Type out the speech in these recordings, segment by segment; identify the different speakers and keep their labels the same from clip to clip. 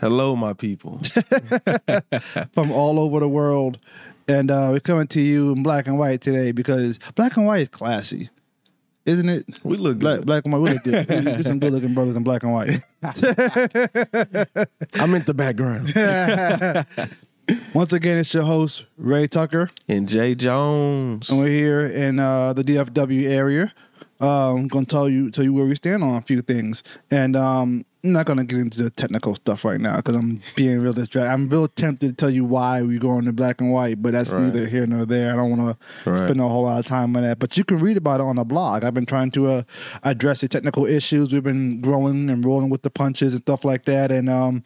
Speaker 1: Hello, my people.
Speaker 2: from all over the world. And uh, we're coming to you in black and white today because black and white is classy, isn't it?
Speaker 1: We look
Speaker 2: Black,
Speaker 1: good.
Speaker 2: black and white, we look good. We- We're some good looking brothers in black and white.
Speaker 1: I'm in the background.
Speaker 2: Once again, it's your host, Ray Tucker.
Speaker 1: And Jay Jones.
Speaker 2: And we're here in uh, the DFW area. Um, I'm gonna tell you tell you where we stand on a few things, and um, I'm not gonna get into the technical stuff right now because I'm being real distracted. I'm real tempted to tell you why we go into black and white, but that's
Speaker 1: Right.
Speaker 2: neither here nor there. I don't want to spend a whole lot of time on that. But you can read about it on the blog. I've been trying to uh, address the technical issues. We've been growing and rolling with the punches and stuff like that, and um,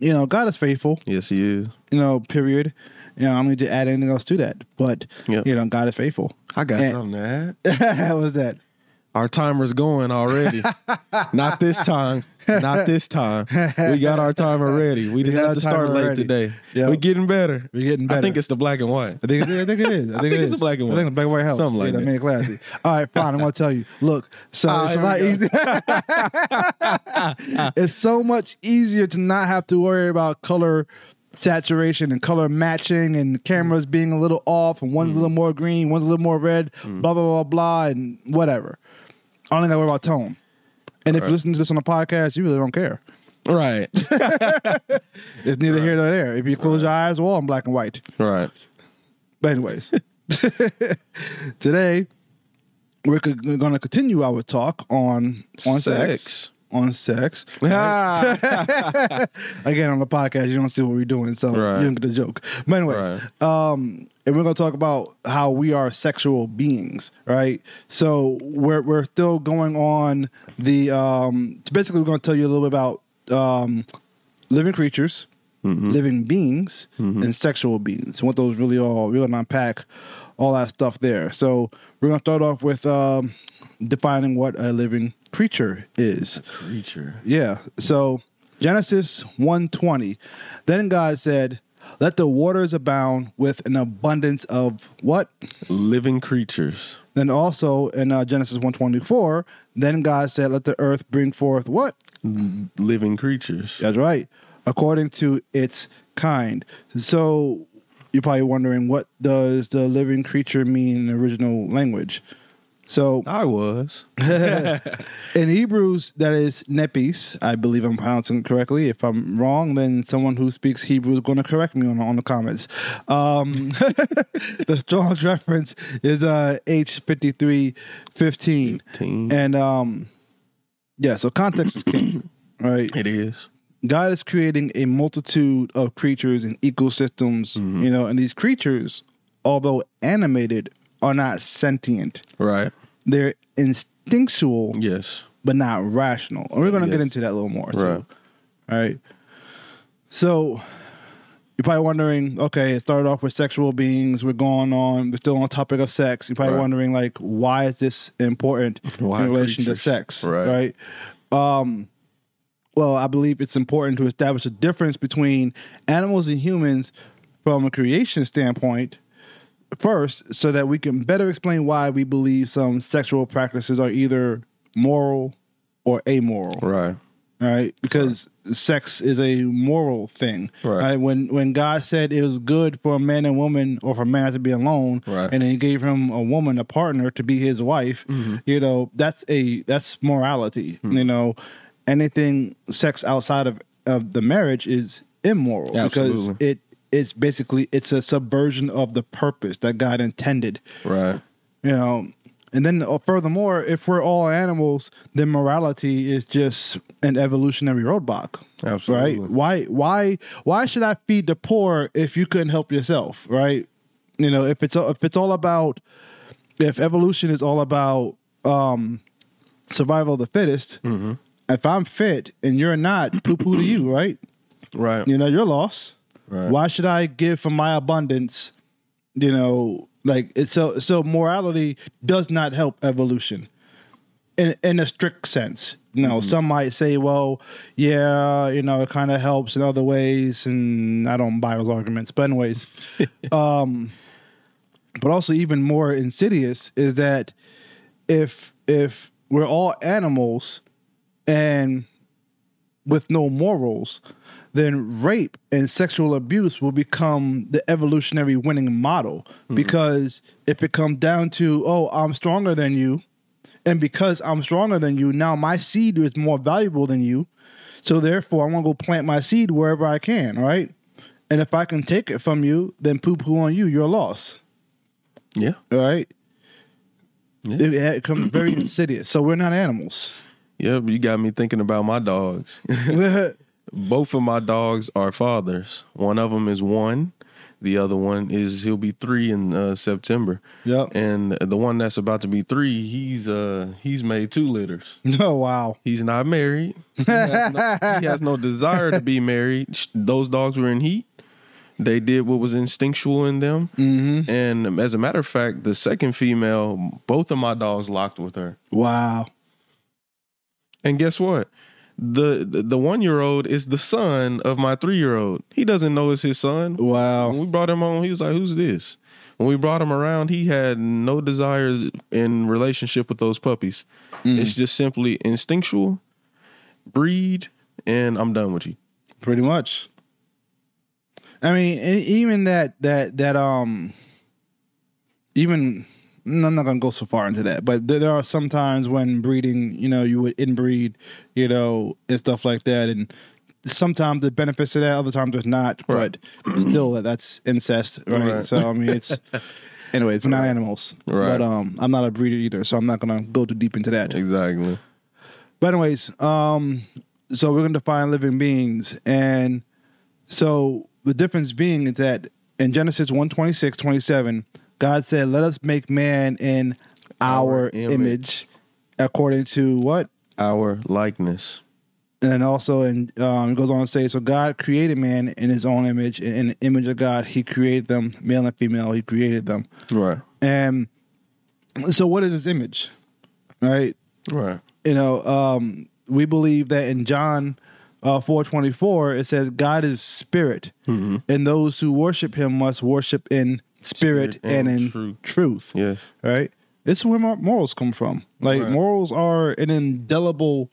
Speaker 2: you know, God is faithful
Speaker 1: Yes, he is.
Speaker 2: you know, period. You know, I don't need to add anything else to that. But
Speaker 1: Yep.
Speaker 2: you know, God is faithful.
Speaker 1: I got
Speaker 2: And-
Speaker 1: something to add.
Speaker 2: How was that?
Speaker 1: Our timer's going already. Not this time. Not this time. We got our timer ready. We didn't have to start late today.
Speaker 2: Yep.
Speaker 1: We're getting better.
Speaker 2: We're getting better.
Speaker 1: I think it's the black and white.
Speaker 2: I think, I think it is. I think,
Speaker 1: think
Speaker 2: it
Speaker 1: it's
Speaker 2: is.
Speaker 1: a black and white.
Speaker 2: I think the black and white helps.
Speaker 1: Something like
Speaker 2: yeah,
Speaker 1: that.
Speaker 2: made it classy. All right, fine. I'm gonna tell you. Look, so
Speaker 1: Ah,
Speaker 2: it's a lot easier. it's so much easier to not have to worry about color saturation and color matching and cameras being a little off and one's a little more green, one's a little more red, blah blah blah blah, and whatever. I only got to worry about tone. And if you listen to this on a podcast, you really don't care.
Speaker 1: Right.
Speaker 2: It's neither here nor there. If you close your eyes, well, I'm black and white.
Speaker 1: right.
Speaker 2: But anyways, today we're going to continue our talk on on sex.
Speaker 1: Sex.
Speaker 2: On sex. Again, on the podcast, you don't see what we're doing, so
Speaker 1: Right.
Speaker 2: you don't get the joke. But anyways, um, and we're going to talk about how we are sexual beings, right? So we're we're still going on the. Um, basically, we're going to tell you a little bit about um, living creatures, living beings, and sexual beings, and what those really are. We're going to unpack all that stuff there. So we're to start off with um, defining what a living creature is.
Speaker 1: Creature.
Speaker 2: Yeah. So Genesis 120. Then God said, Let the waters abound with an abundance of what?
Speaker 1: Living creatures.
Speaker 2: Then also in uh, Genesis 124, then God said, Let the earth bring forth what?
Speaker 1: Living creatures.
Speaker 2: That's right. According to its kind. So you're probably wondering what does the living creature mean in the original language? So
Speaker 1: I was.
Speaker 2: in Hebrews, that is nepis. I believe I'm pronouncing it correctly. If I'm wrong, then someone who speaks Hebrew is going to correct me on, on the comments. Um, the Strong's reference is uh, H5315.
Speaker 1: 15.
Speaker 2: And um, yeah, so context is king, right?
Speaker 1: It is.
Speaker 2: God is creating a multitude of creatures and ecosystems, you know, and these creatures, although animated, are not sentient.
Speaker 1: Right.
Speaker 2: They're instinctual
Speaker 1: Yes.
Speaker 2: but not rational. And we're going to get into that a little more. So,
Speaker 1: Right.
Speaker 2: all right. So you're probably wondering, okay, it started off with sexual beings. We're going on, we're still on the topic of sex. You're probably
Speaker 1: Right.
Speaker 2: wondering, like, why is this important
Speaker 1: Why
Speaker 2: in relation
Speaker 1: creatures?
Speaker 2: to sex?
Speaker 1: Right.
Speaker 2: right? Um, well, I believe it's important to establish a difference between animals and humans from a creation standpoint first, so that we can better explain why we believe some sexual practices are either moral or amoral.
Speaker 1: Right.
Speaker 2: All right, because sex is a moral thing.
Speaker 1: Right.
Speaker 2: When when God said it was good for a man and woman, or for a man to be alone,
Speaker 1: Right.
Speaker 2: and then He gave him a woman, a partner, to be His wife.
Speaker 1: Mm-hmm.
Speaker 2: You know, that's a that's morality. You know, anything sex outside of of the marriage is immoral because it it's basically it's a subversion of the purpose that God intended.
Speaker 1: Right.
Speaker 2: you know and then uh, furthermore if we're all animals then morality is just an evolutionary roadblock.
Speaker 1: Absolutely.
Speaker 2: right why why why should i feed the poor if you couldn't help yourself? Right? You know if it's if it's all about if evolution is all about um survival of the fittest if i'm fit and you're not poo poo to you right?
Speaker 1: Right.
Speaker 2: you know you're lost
Speaker 1: Right.
Speaker 2: Why should I give from my abundance? You know, like it's so so morality does not help evolution in in a strict sense. You know, some might say, well, yeah, you know, it kind of helps in other ways, and I don't buy those arguments. But anyways, um, but also even more insidious is that if if we're all animals and with no morals, then rape and sexual abuse will become the evolutionary winning model. Hmm. Because if it comes down to, oh, I'm stronger than you, and because I'm stronger than you, now my seed is more valuable than you. So therefore, I'm gonna go plant my seed wherever I can, right? And if I can take it from you, then poo poo on you, you're lost.
Speaker 1: Yeah.
Speaker 2: All right.
Speaker 1: Yeah.
Speaker 2: It, it becomes very insidious. So we're not animals.
Speaker 1: Yeah, but you got me thinking about my dogs. Both of my dogs are fathers. One of them is one. The other one is he'll be three in uh, September.
Speaker 2: Yep.
Speaker 1: And the one that's about to be three, he's uh he's made two litters.
Speaker 2: oh wow.
Speaker 1: He's not married. He has no, he has no desire to be married. Those dogs were in heat. They did what was instinctual in them.
Speaker 2: Mm-hmm.
Speaker 1: And as a matter of fact, the second female, both of my dogs locked with her.
Speaker 2: Wow.
Speaker 1: And guess what? The the, one year old is the son of my three year old. He doesn't know it's his son. When
Speaker 2: Wow.
Speaker 1: we brought him on, he was like, "Who's this?" When we brought him around, he had no desire in relationship with those puppies. It's just simply instinctual, breed, and I'm done with you.
Speaker 2: Pretty much. I mean, even that that that um, even I'm not gonna go so far into that, but there, there are some times when breeding, you know, you would inbreed, you know, and stuff like that, and sometimes the benefits of that, other times there's not,
Speaker 1: Right.
Speaker 2: but still, that that's incest, right?
Speaker 1: Right.
Speaker 2: So I mean, it's anyway, we're not animals,
Speaker 1: Right.
Speaker 2: But um, I'm not a breeder either, so I'm not gonna go too deep into that.
Speaker 1: Exactly.
Speaker 2: But anyways, um, so we're gonna define living beings, and so the difference being that in Genesis 1, 27, God said, "Let us make man in our,
Speaker 1: Our
Speaker 2: image.
Speaker 1: image.
Speaker 2: according to what?"
Speaker 1: Our likeness.
Speaker 2: And then also, and um, goes on to say, "So God created man in His own image, in the image of God, He created them, male and female. He created them."
Speaker 1: Right.
Speaker 2: And so, what is His image? Right?
Speaker 1: Right.
Speaker 2: you know, um, we believe that in John uh, four twenty four it says God is spirit, and those who worship Him must worship in spirit,
Speaker 1: Spirit
Speaker 2: and,
Speaker 1: and
Speaker 2: in
Speaker 1: truth.
Speaker 2: truth.
Speaker 1: Yes.
Speaker 2: Right? This is where mor- morals come from. Like
Speaker 1: Right.
Speaker 2: morals are an indelible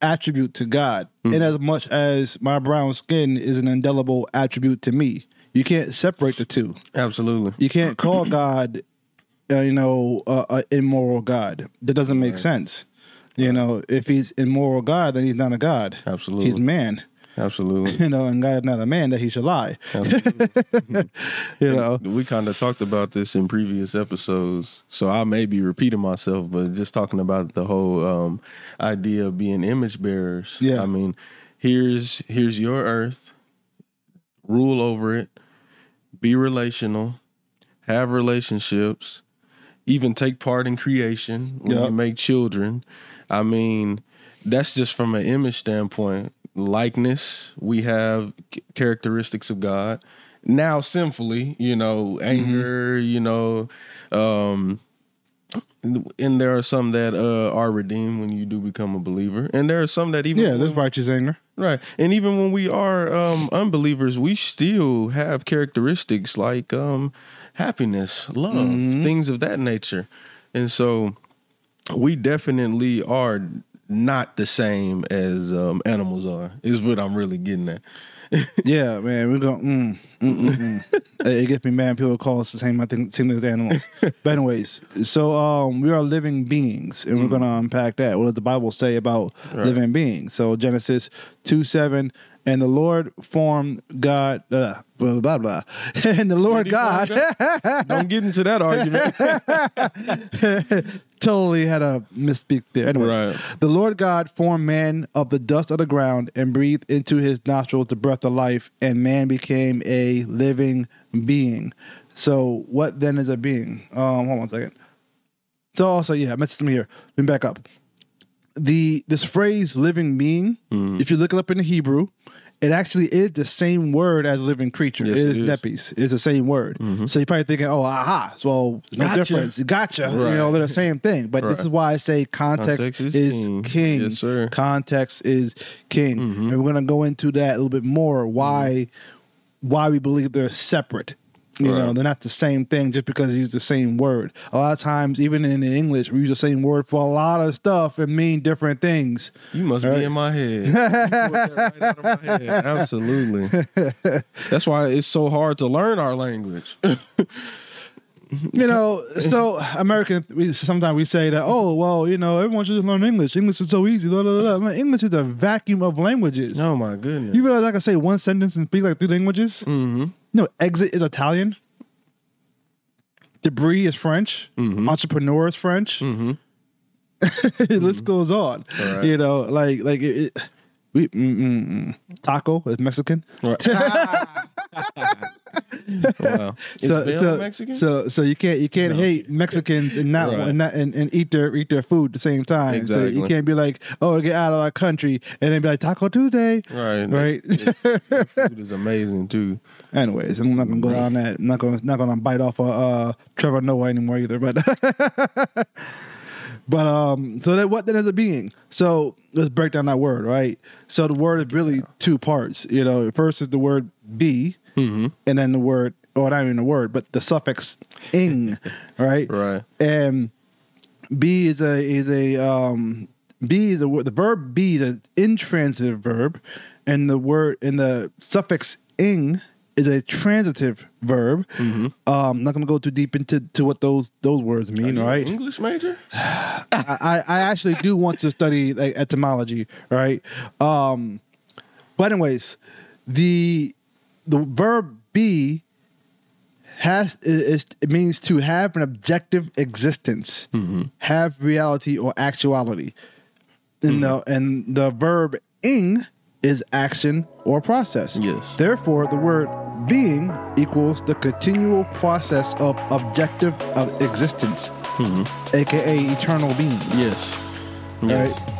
Speaker 2: attribute to God, in as much as my brown skin is an indelible attribute to me. You can't separate the two.
Speaker 1: Absolutely.
Speaker 2: You can't call God, uh, you know, uh, uh, immoral God. That doesn't make sense. You know, if he's immoral God, then he's not a God.
Speaker 1: Absolutely.
Speaker 2: he's man.
Speaker 1: Absolutely.
Speaker 2: You know, and God is not a man that he should lie. you know,
Speaker 1: We kind of talked about this in previous episodes, so I may be repeating myself, but just talking about the whole um, idea of being image bearers.
Speaker 2: Yeah.
Speaker 1: I mean, here's here's your earth, rule over it, be relational, have relationships, even take part in creation when
Speaker 2: Yep.
Speaker 1: you make children. I mean, that's just from an image standpoint. Likeness, we have characteristics of God. Now, sinfully, you know, anger, you know, um, and there are some that uh, are redeemed when you do become a believer, and there are some that even
Speaker 2: yeah, there's righteous anger.
Speaker 1: Right. And even when we are um, unbelievers, we still have characteristics like um, happiness, love, things of that nature. And so we definitely are not the same as um, animals are, is what I'm really getting at.
Speaker 2: Yeah, man, we're going. Mm, mm, mm, mm. it gets me mad. People call us the same. I think same as animals. but anyways, so um, we are living beings, and we're going to unpack that. What does the Bible say about living beings? So Genesis two seven, and the Lord formed God. Uh, blah blah blah, and the Lord
Speaker 1: Did
Speaker 2: God
Speaker 1: Don't get into that argument.
Speaker 2: totally had a misspeak there. Anyways,
Speaker 1: Right.
Speaker 2: the Lord God formed man of the dust of the ground and breathed into his nostrils the breath of life, and man became a living being. So, what then is a being? Um, hold on a second. So, also, yeah, I messed something here. Let me back up. The this phrase "living being," mm-hmm. if you look it up in the Hebrew, it actually is the same word as living creature.
Speaker 1: Yes,
Speaker 2: it
Speaker 1: it
Speaker 2: is
Speaker 1: is.
Speaker 2: nepes. It's the same word. Mm-hmm. So you're probably thinking, oh, aha. Well, no
Speaker 1: Gotcha.
Speaker 2: difference. Gotcha. You know, they're the same thing. But this is why I say context,
Speaker 1: Context
Speaker 2: is,
Speaker 1: is
Speaker 2: king.
Speaker 1: king. Yes, sir. Mm-hmm.
Speaker 2: Context is king. Mm-hmm. And we're going to go into that a little bit more. Why, why we believe they're separate. You know, they're not the same thing just because you use the same word. A lot of times, even in English, we use the same word for a lot of stuff and mean different things.
Speaker 1: You must
Speaker 2: Right.
Speaker 1: be in my head. You pulled that right my head. Absolutely. That's why it's so hard to learn our language.
Speaker 2: You know, so American, we, sometimes we say that, oh, well, you know, everyone should just learn English. English is so easy. Blah, blah, blah. Man, English is a vacuum of languages.
Speaker 1: oh my goodness.
Speaker 2: You realize I can say one sentence and speak like three languages?
Speaker 1: mm-hmm.
Speaker 2: No, exit is Italian. Debris is French.
Speaker 1: Mhm.
Speaker 2: Entrepreneur is French.
Speaker 1: Mm-hmm.
Speaker 2: the list goes on.
Speaker 1: Right.
Speaker 2: You know, like like it, it- we mm, mm, mm. taco is Mexican.
Speaker 1: Right. wow.
Speaker 2: So, so, so so you can't you can't
Speaker 1: No.
Speaker 2: hate Mexicans and not
Speaker 1: Right.
Speaker 2: and, not and, and eat their eat their food at the same time. So you can't be like, oh, get out of our country, and then be like Taco Tuesday.
Speaker 1: right.
Speaker 2: Right.
Speaker 1: It's- the food is amazing too.
Speaker 2: Anyways, I'm not gonna go down that. I'm not gonna not gonna bite off of uh, Trevor Noah anymore either. But but um, so that what then is a being? So let's break down that word, right? So the word is really two parts. You know, first is the word be,
Speaker 1: Mm-hmm.
Speaker 2: and then the word, or not even the word, but the suffix ing, right?
Speaker 1: Right.
Speaker 2: And be is a is a um be is the the verb be is an intransitive verb, and the word and the suffix ing is a transitive verb.
Speaker 1: Mm-hmm.
Speaker 2: Um, not gonna go too deep into to what those those words mean, right?
Speaker 1: English major?
Speaker 2: I, I I actually do want to study like etymology, right? Um, but anyways, the the verb be has is it means to have an objective existence, mm-hmm. have reality or actuality. And mm-hmm. the and the verb ing is action or process.
Speaker 1: Yes.
Speaker 2: Therefore, the word being equals the continual process of objective of existence, mm-hmm. aka eternal being.
Speaker 1: Yes. Yes.
Speaker 2: Right?